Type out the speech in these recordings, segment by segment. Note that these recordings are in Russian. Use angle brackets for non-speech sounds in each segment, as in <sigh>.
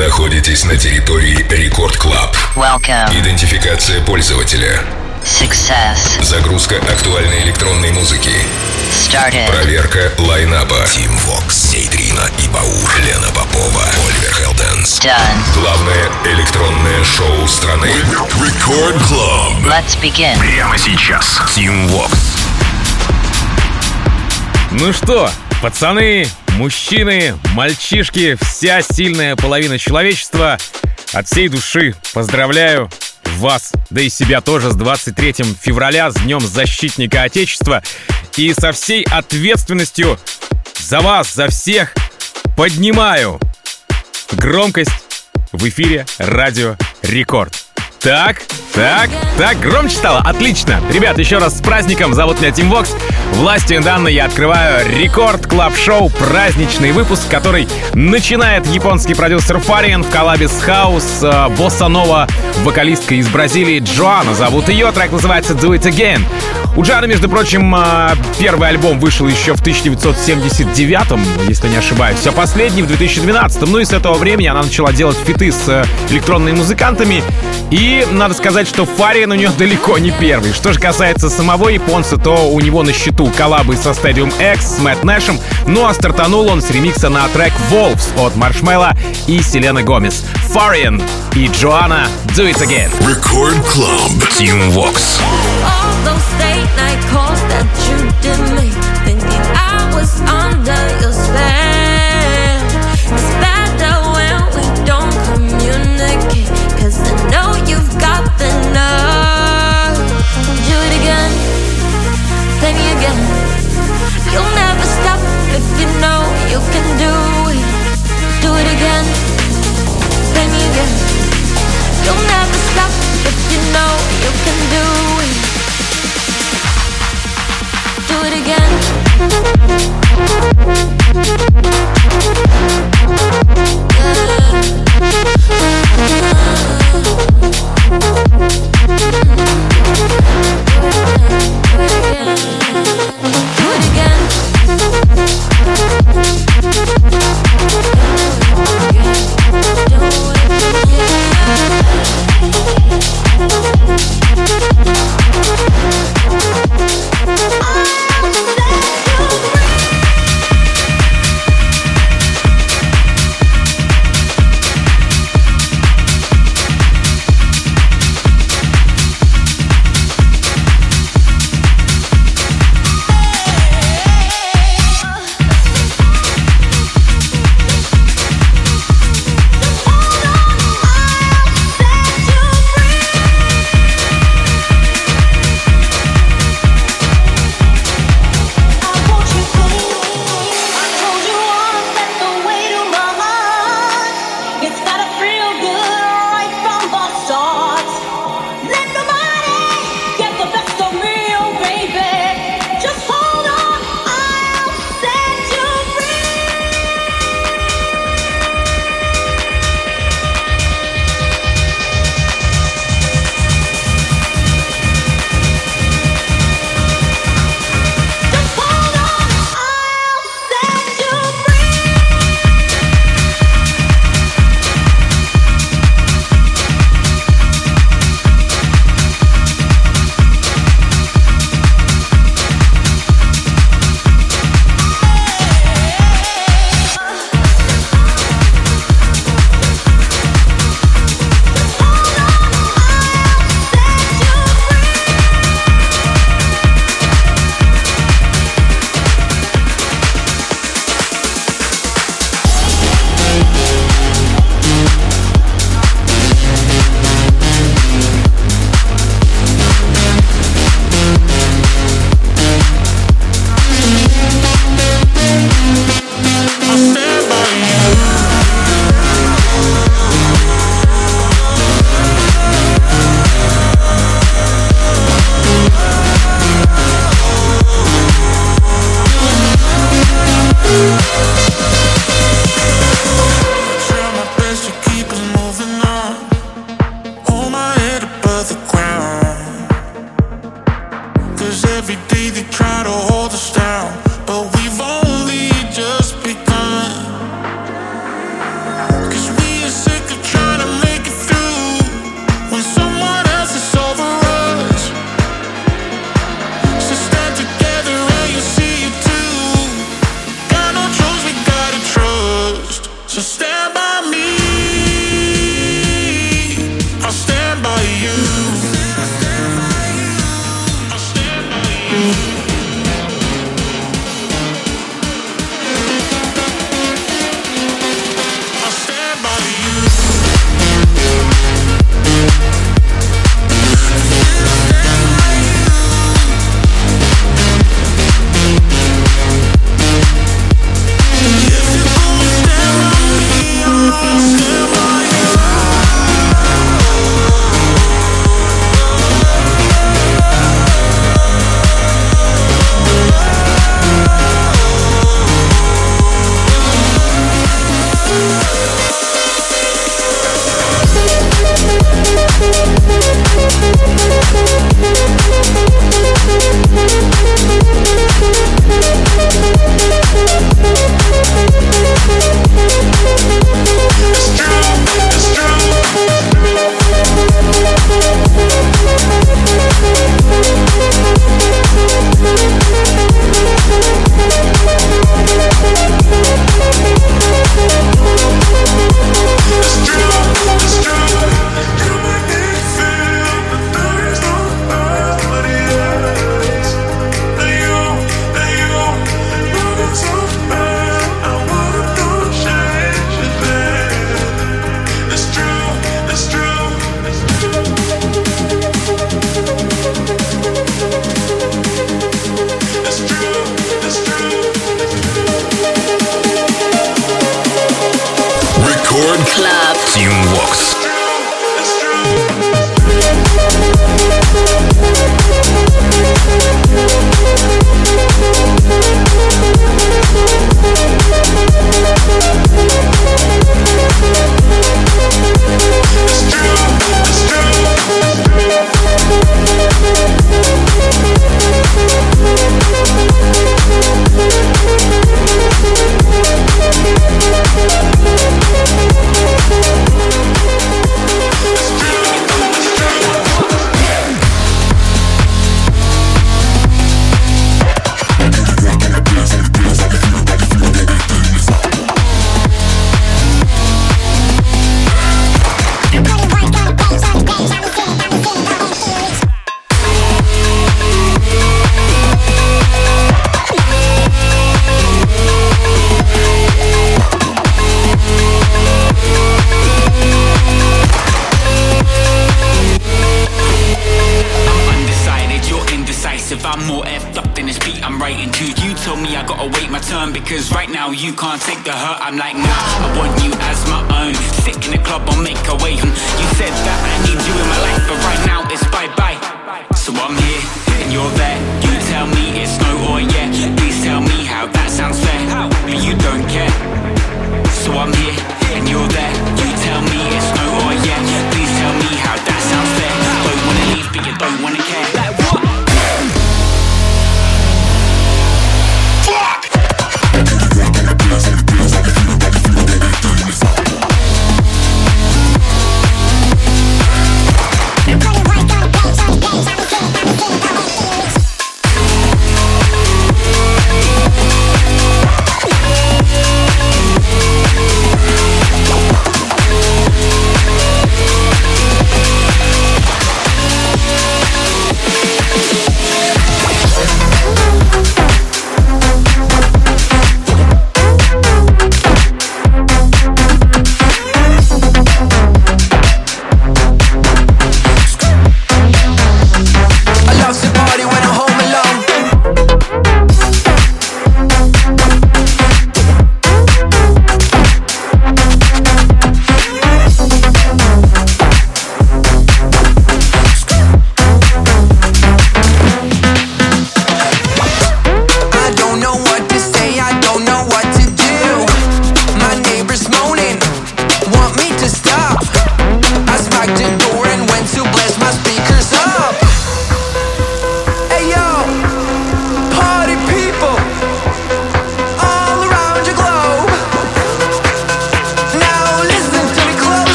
находитесь на территории Record Club. Welcome. Идентификация пользователя. Success. Загрузка актуальной электронной музыки. Started. Проверка лайнапа. Тим Вокс, Нейтрина и Баур, Лена Попова, Оливер Хелденс. Done. Главное электронное шоу страны. Record Club. Let's begin. Прямо сейчас. Тим Вокс. Ну что, пацаны, мужчины, мальчишки, вся сильная половина человечества, от всей души поздравляю вас, да и себя тоже с 23 февраля, с Днем Защитника Отечества. И со всей ответственностью за вас, за всех поднимаю громкость в эфире Радио Рекорд. Так, так, так, громче стало? Отлично. Ребят, еще раз с праздником. Зовут меня Тим Вокс. Властью данной я открываю Record Club Show, праздничный выпуск, который начинает японский продюсер Фариен в коллабе с Хаус, э, Босса Нова, вокалистка из Бразилии Джоанна. Зовут ее, трек называется Do It Again. У Джана, между прочим, э, первый альбом вышел еще в 1979, если не ошибаюсь, а последний в 2012. Ну и с этого времени она начала делать фиты с э, электронными музыкантами. И надо сказать, что Фариен у нее далеко не первый. Что же касается самого японца, то у него на счету коллабы со Stadium X, с Мэтт Нэшем, ну а стартанул он с ремикса на трек Wolves от Маршмелла и Селены Гомес. Фариен и Джоанна Do It Again. Record Club. Тим Вокс. All those late night calls that you did me, thinking I was under your spell.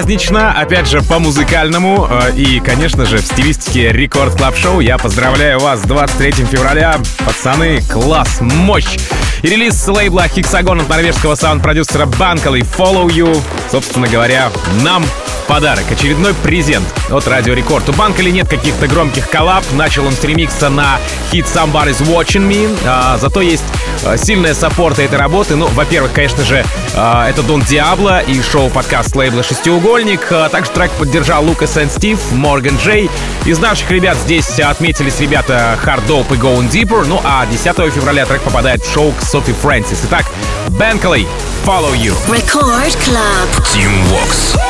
Празднично, опять же, по-музыкальному э, и, конечно же, в стилистике Record Club Show. Я поздравляю вас с 23 февраля. Пацаны, класс, мощь! И релиз с лейбла Hexagon от норвежского саунд-продюсера Банкалы Follow You. Собственно говоря, нам подарок. Очередной презент от Радио Рекорд. У Банкали нет каких-то громких коллаб. Начал он с ремикса на хит Somebody's Watching Me. А, зато есть а, сильная саппорта этой работы. Ну, во-первых, конечно же, а, это Дон Диабло и шоу-подкаст лейбла «Шестиугольник». А, также трек поддержал Лукас Сент Стив, Морган Джей. Из наших ребят здесь отметились ребята Hard Dope и Going Deeper. Ну, а 10 февраля трек попадает в шоу к Софи Фрэнсис. Итак, Банкали, Follow You. Record Club. Team Vox.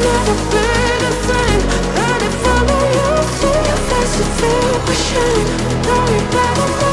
Now you're back on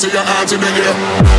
see your hands in the air.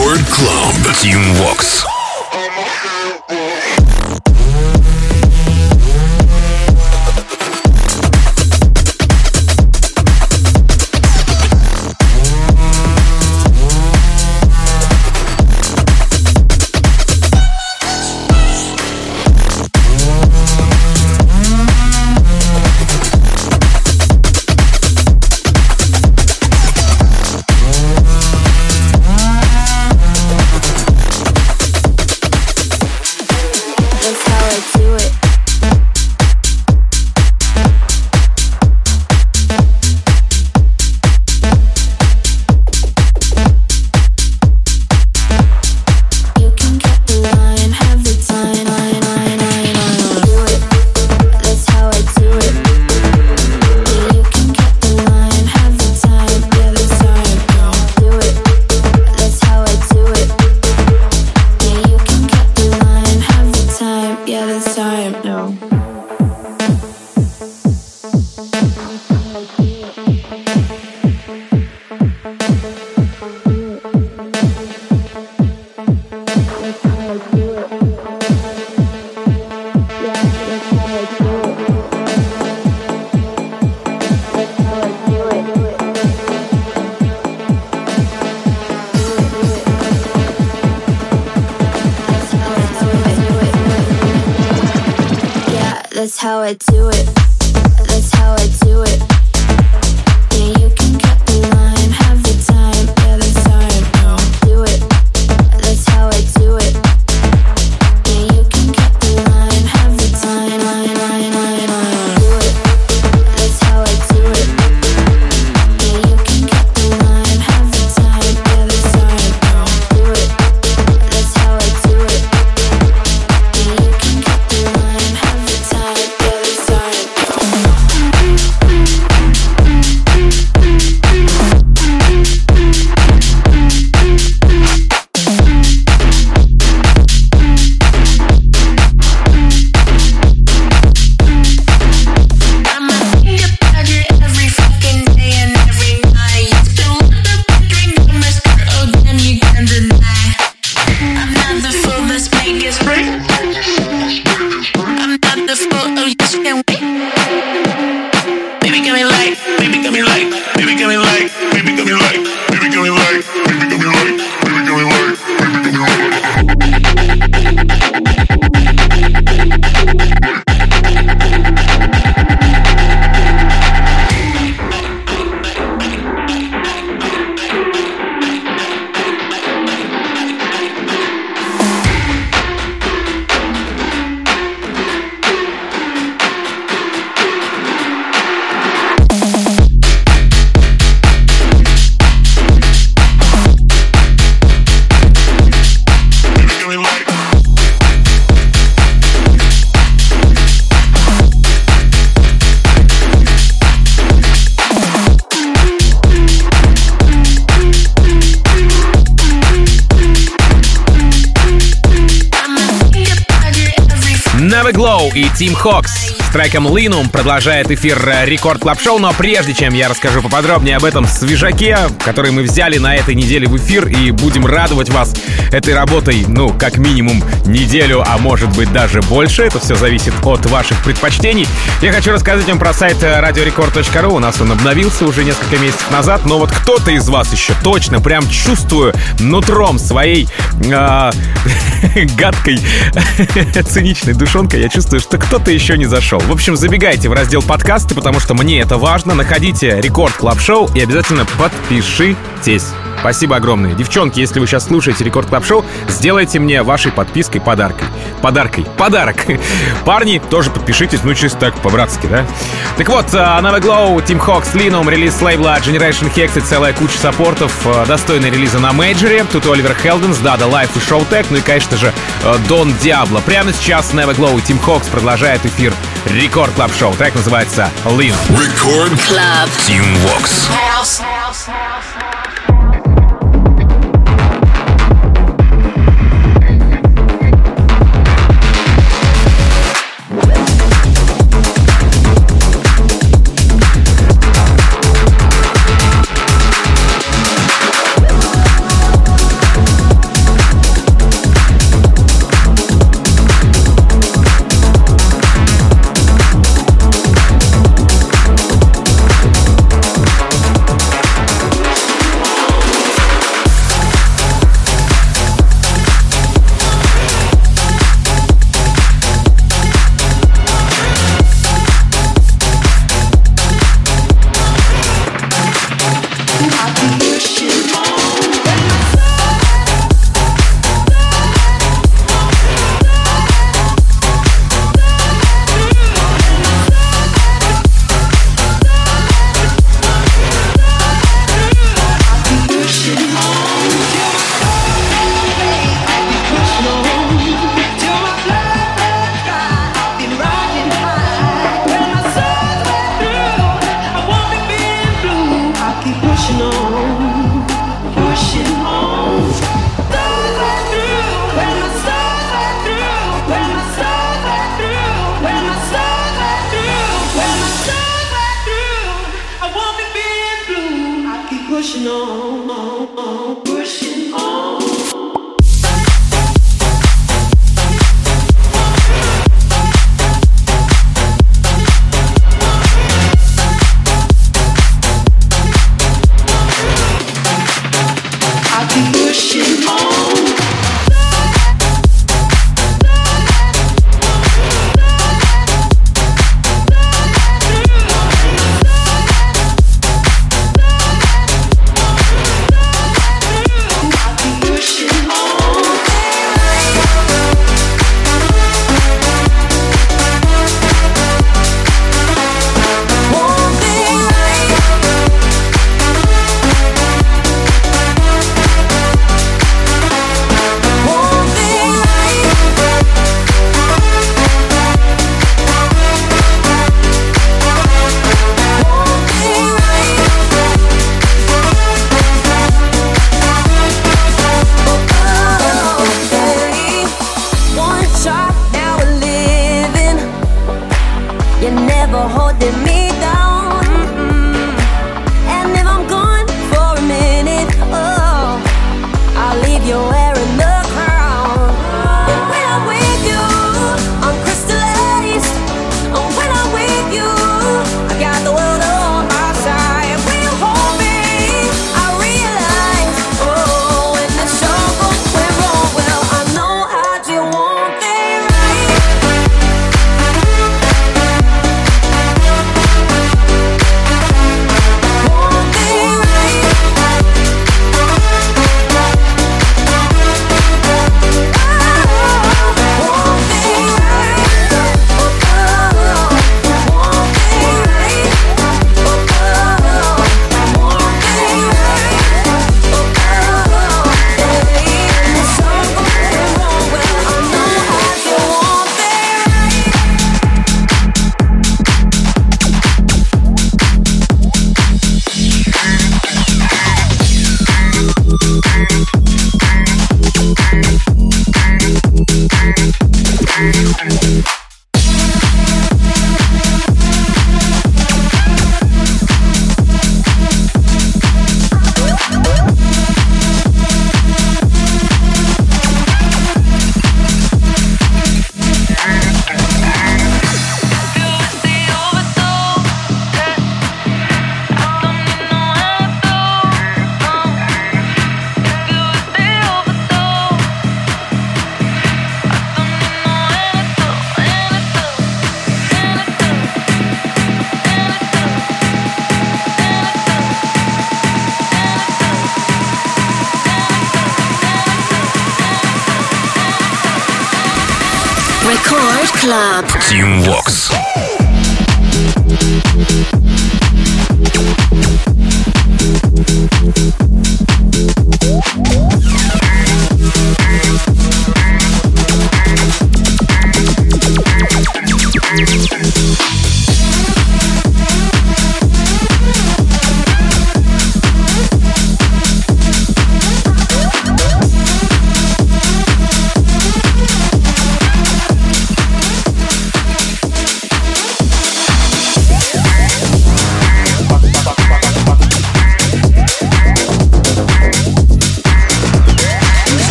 Record Club. Team works. Хокс. Треком Linum продолжает эфир э, Record Club Show, но прежде чем я расскажу поподробнее об этом свежаке, который мы взяли на этой неделе в эфир и будем радовать вас этой работой, ну, как минимум неделю, а может быть даже больше, это все зависит от ваших предпочтений. Я хочу рассказать вам про сайт э, radiorecord.ru, у нас он обновился уже несколько месяцев назад, но вот кто-то из вас еще точно, прям чувствую нутром своей а, <laughs> гадкой, <laughs> циничной душонкой, я чувствую, что кто-то еще не зашел. В общем, забегайте в раздел подкасты, потому что мне это важно. Находите Record Club Show и обязательно подпишитесь. Спасибо огромное. Девчонки, если вы сейчас слушаете Record Club Show, сделайте мне вашей подпиской подаркой. Подаркой. Подарок. <laughs> Парни, тоже подпишитесь, ну чисто так, по-братски, да? Так вот, Nova Glow, Team Hawks, Linum, релиз лейбла Generation Hex и целая куча саппортов, э, достойные релиза на мейджоре. Тут Oliver Heldens, Dada Life и Showtek, ну и, конечно же, э, Don Diablo. Прямо сейчас Nova Glow и Team Hawks продолжает эфир Record Club Show. Трек называется Linum. Record Club. Тим Вокс. I'ma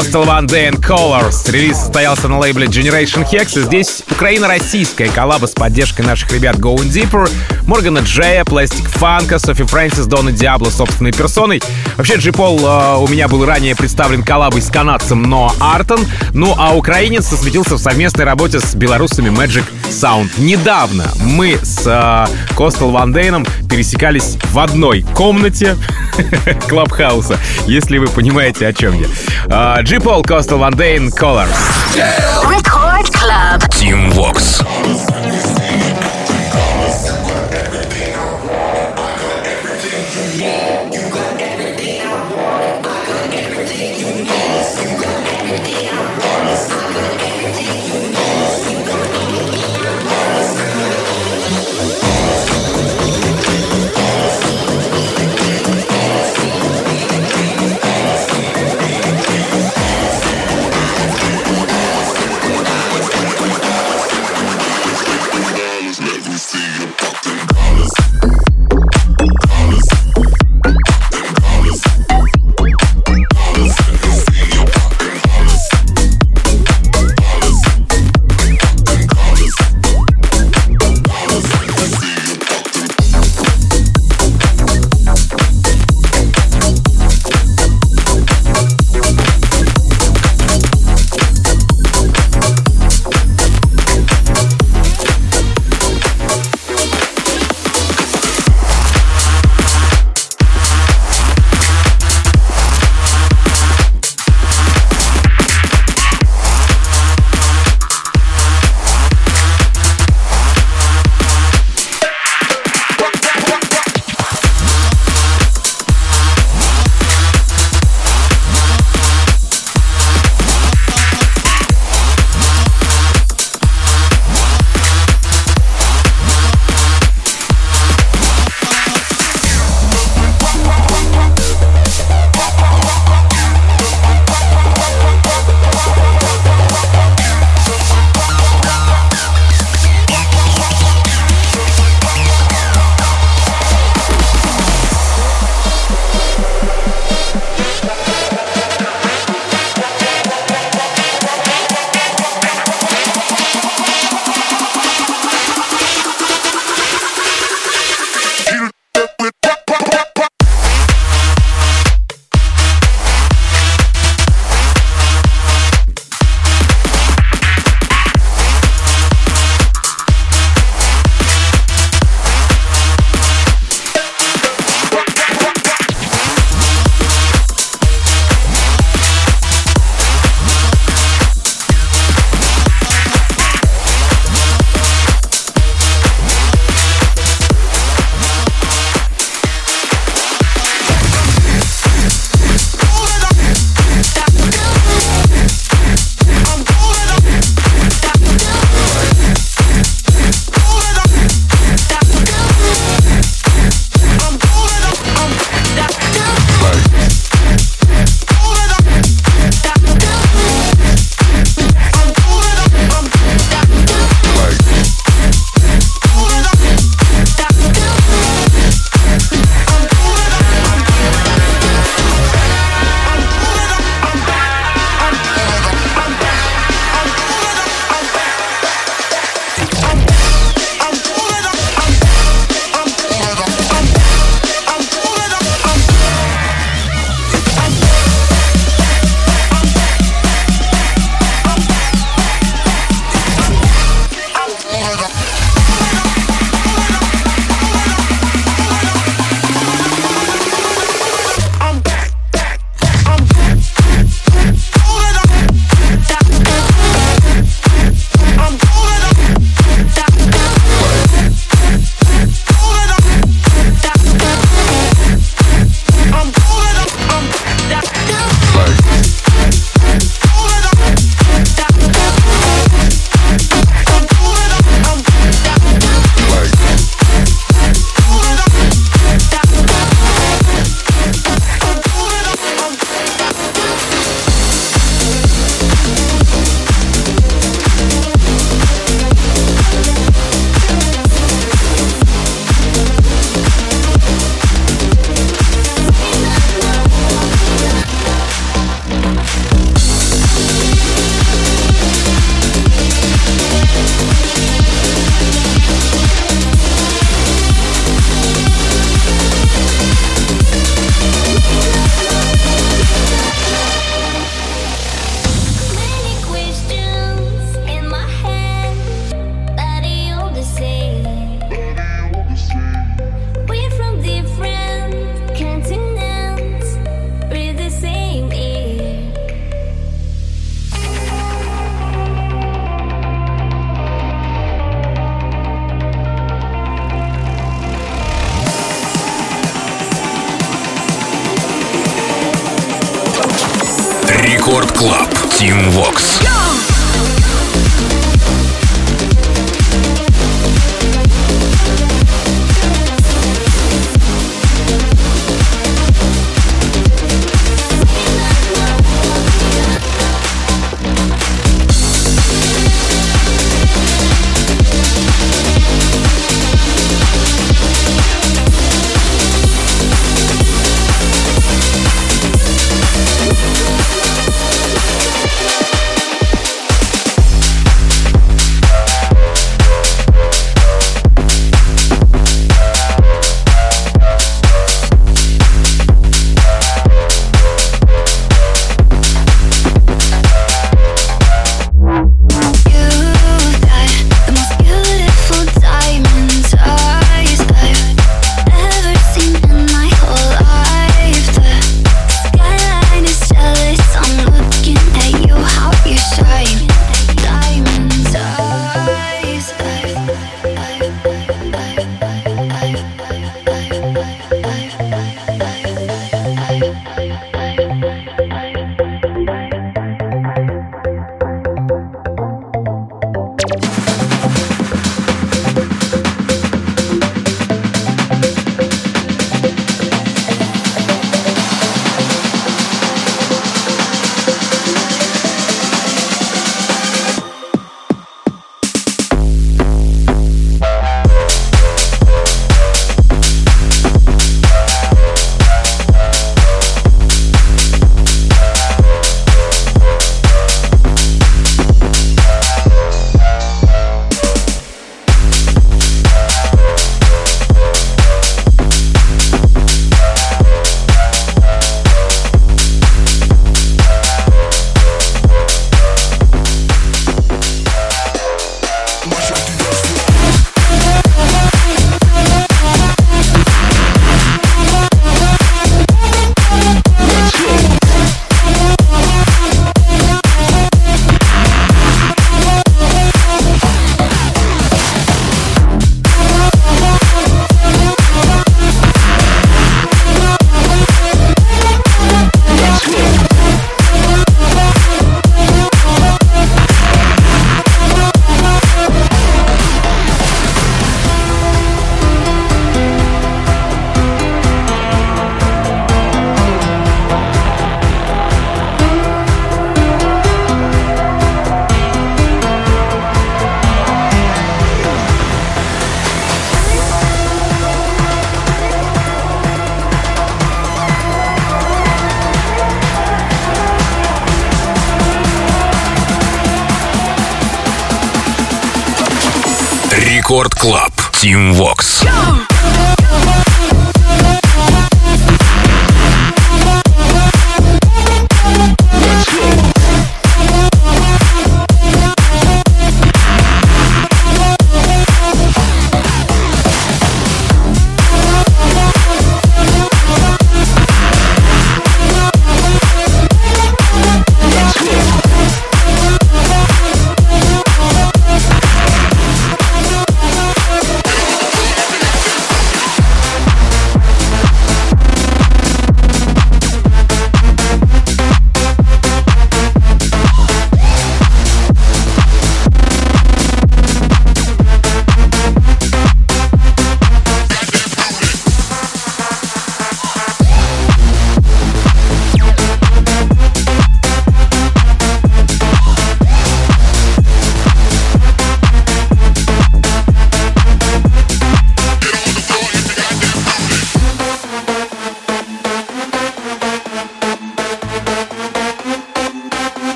Coastal One Day and Colors. Релиз состоялся на лейбле Generation Hex. И здесь украино-российская коллаба с поддержкой наших ребят Going Deeper, Моргана Джея, Пластик Фанка, Софи Фрэнсис, Дона Диабло собственной персоной. Вообще, G. Пол э, у меня был ранее представлен коллабой с канадцем Но Артон. Ну а украинец засветился в совместной работе с белорусами Magic Sound. Недавно мы с э, Coastal One Day пересекались в одной комнате <laughs> Клабхауса, если вы понимаете, о чем я. А, G. Paul, Coastal One Day and Colors. Record Club. Team Vox.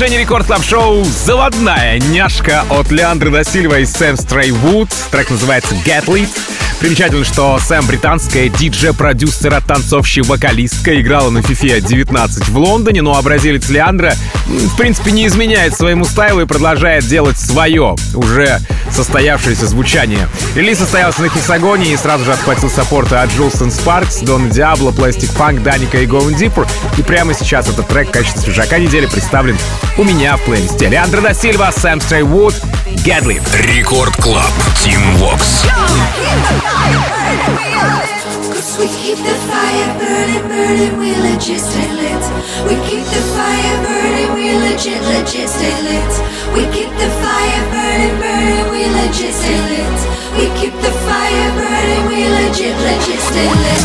Продолжение рекорд клаб шоу «Заводная няшка» от Леандра Досильва и Сэм Стрей Вуд. Трек называется «Get Lit». Примечательно, что Сэм британская диджей-продюсера, танцовщик, вокалистка играла на FIFA 19 в Лондоне, но ну а бразилец Леандра, в принципе, не изменяет своему стайлу и продолжает делать свое, уже состоявшееся звучание. Релиз состоялся на Хексагоне и сразу же отхватил саппорты от Джулстон Спаркс, Дон Диабло, Пластик Панк, Даника и Going Deeper. И прямо сейчас этот трек в качестве свежака недели представлен у меня в плейлисте. Leandro Da Silva, Sam Stray Wood, Lit. Record Club. Тим Вокс. Cause we keep the fire burning, burning, we legit stay lit. We keep the fire burning, we legit, legit stay lit. We keep the fire burning, burning, we legit stay lit. Nothing it.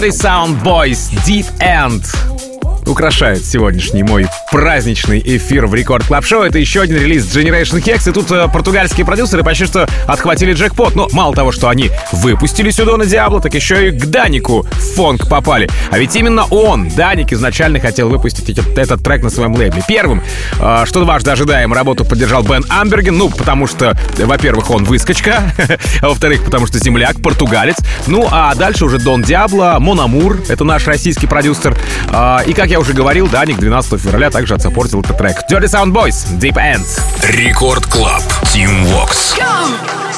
Dirty Sound Boys Deep End украшает сегодняшний мой праздничный эфир в Record Club Show. Это еще один релиз Generation Hex, и тут э, португальские продюсеры почти что отхватили джекпот. Ну, мало того, что они выпустили у Дона Диабло, так еще и к Данику Fonk попали. А ведь именно он, Даник, изначально хотел выпустить этот, трек на своем лейбле. Первым, э, что дважды ожидаемо, работу поддержал Бен Амберген, ну, потому что, во-первых, он выскочка, а <laughs> во-вторых, потому что земляк, португалец. Ну, а дальше уже Don Diablo, Мономур, это наш российский продюсер. А, И, как я уже говорил, Даник 12 февраля также отсаппортил этот трек. Dirty Sound Boys, Deep End. Record Club. Тим Вокс. I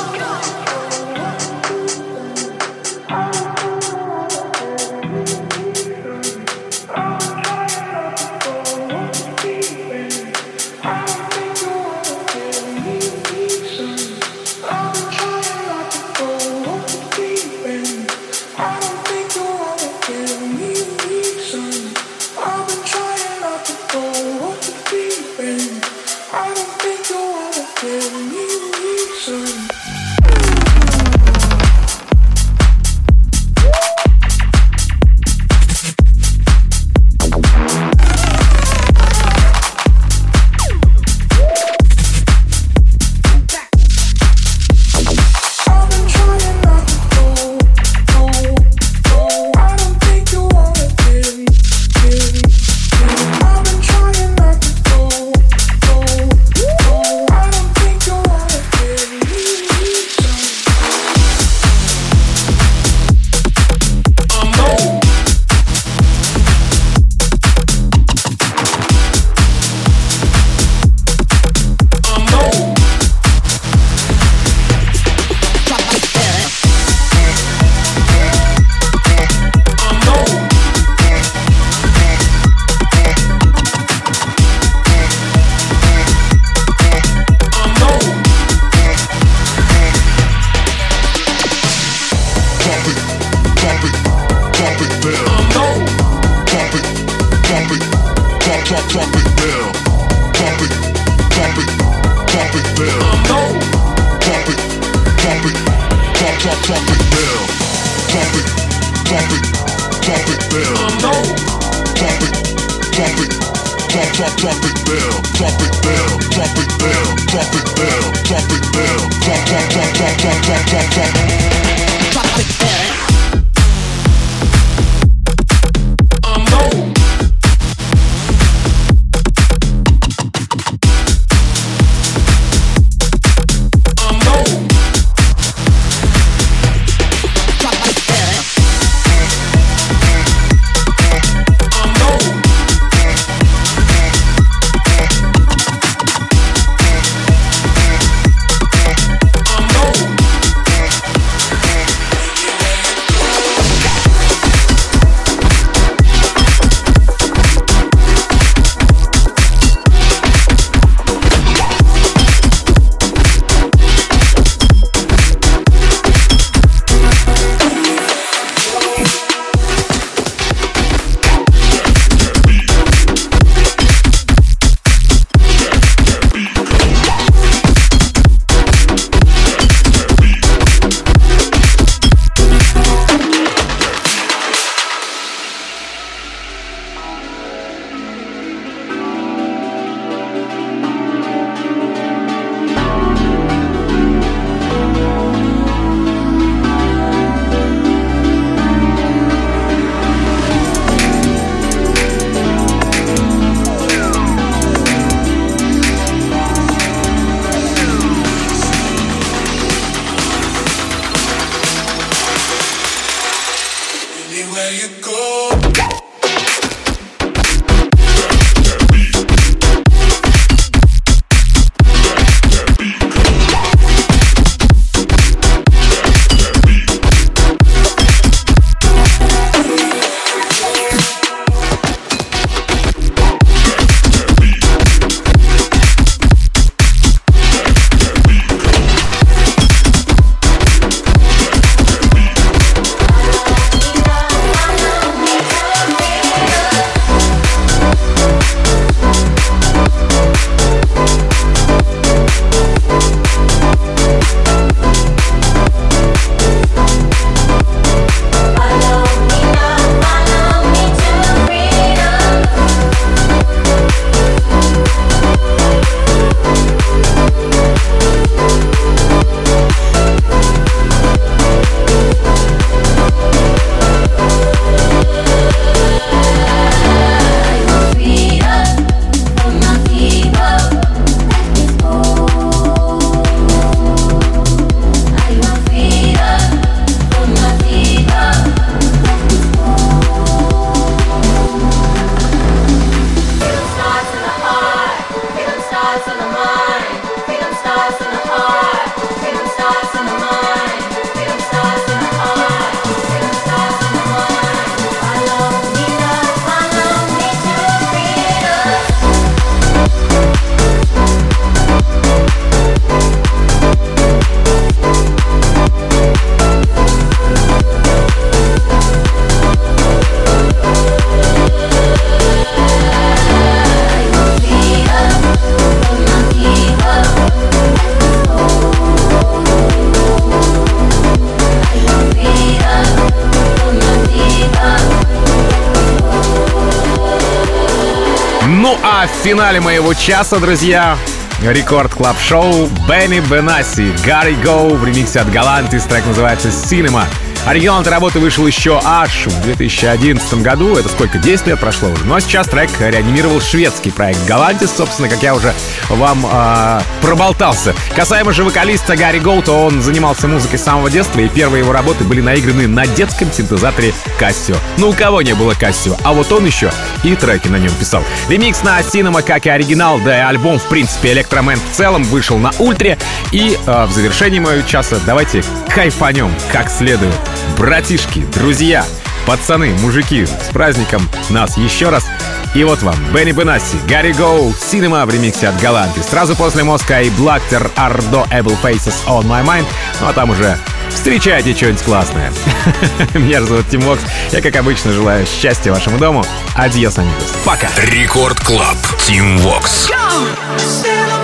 drop, drop it down. Drop it, drop it, drop it down. Drop it, drop it, drop, drop, drop it down. Drop it, drop it, drop it down. Drop it, drop it, drop, drop, drop it down. Drop it down, drop it down, drop it down, drop it down. Drop, drop, drop, drop, drop, drop, drop, drop. Anywhere you go. В финале моего часа, друзья, Record Club Show Benny Benassi Gary Go в ремиксе от Galantis. Трек называется «Cinema». Оригинал этой работы вышел еще аж в 2011 году. Это сколько? 10 лет прошло уже. Ну а сейчас трек реанимировал шведский проект Galantis, собственно, как я уже вам э, проболтался. Касаемо же вокалиста Gary Go, то он занимался музыкой с самого детства, и первые его работы были наиграны на детском синтезаторе Casio. Ну у кого не было Casio, а вот он еще и треки на нем писал. Ремикс на Cinema, как и оригинал, да и альбом, в принципе, Электромен в целом вышел на Ультре. И э, в завершении моего часа давайте кайфанем как следует. Братишки, друзья, пацаны, мужики, с праздником нас еще раз. И вот вам Бенни Бенасси, Гарри Гоу, Cinema в ремиксе от Галанти. Сразу после Моска и Блактер, Ардо, Able Faces on My Mind. Ну а там уже встречайте что-нибудь классное. <laughs> Меня зовут Тим Вокс. Я, как обычно, желаю счастья вашему дому. Adiós, amigos. Пока. Record Club. Тим Вокс. I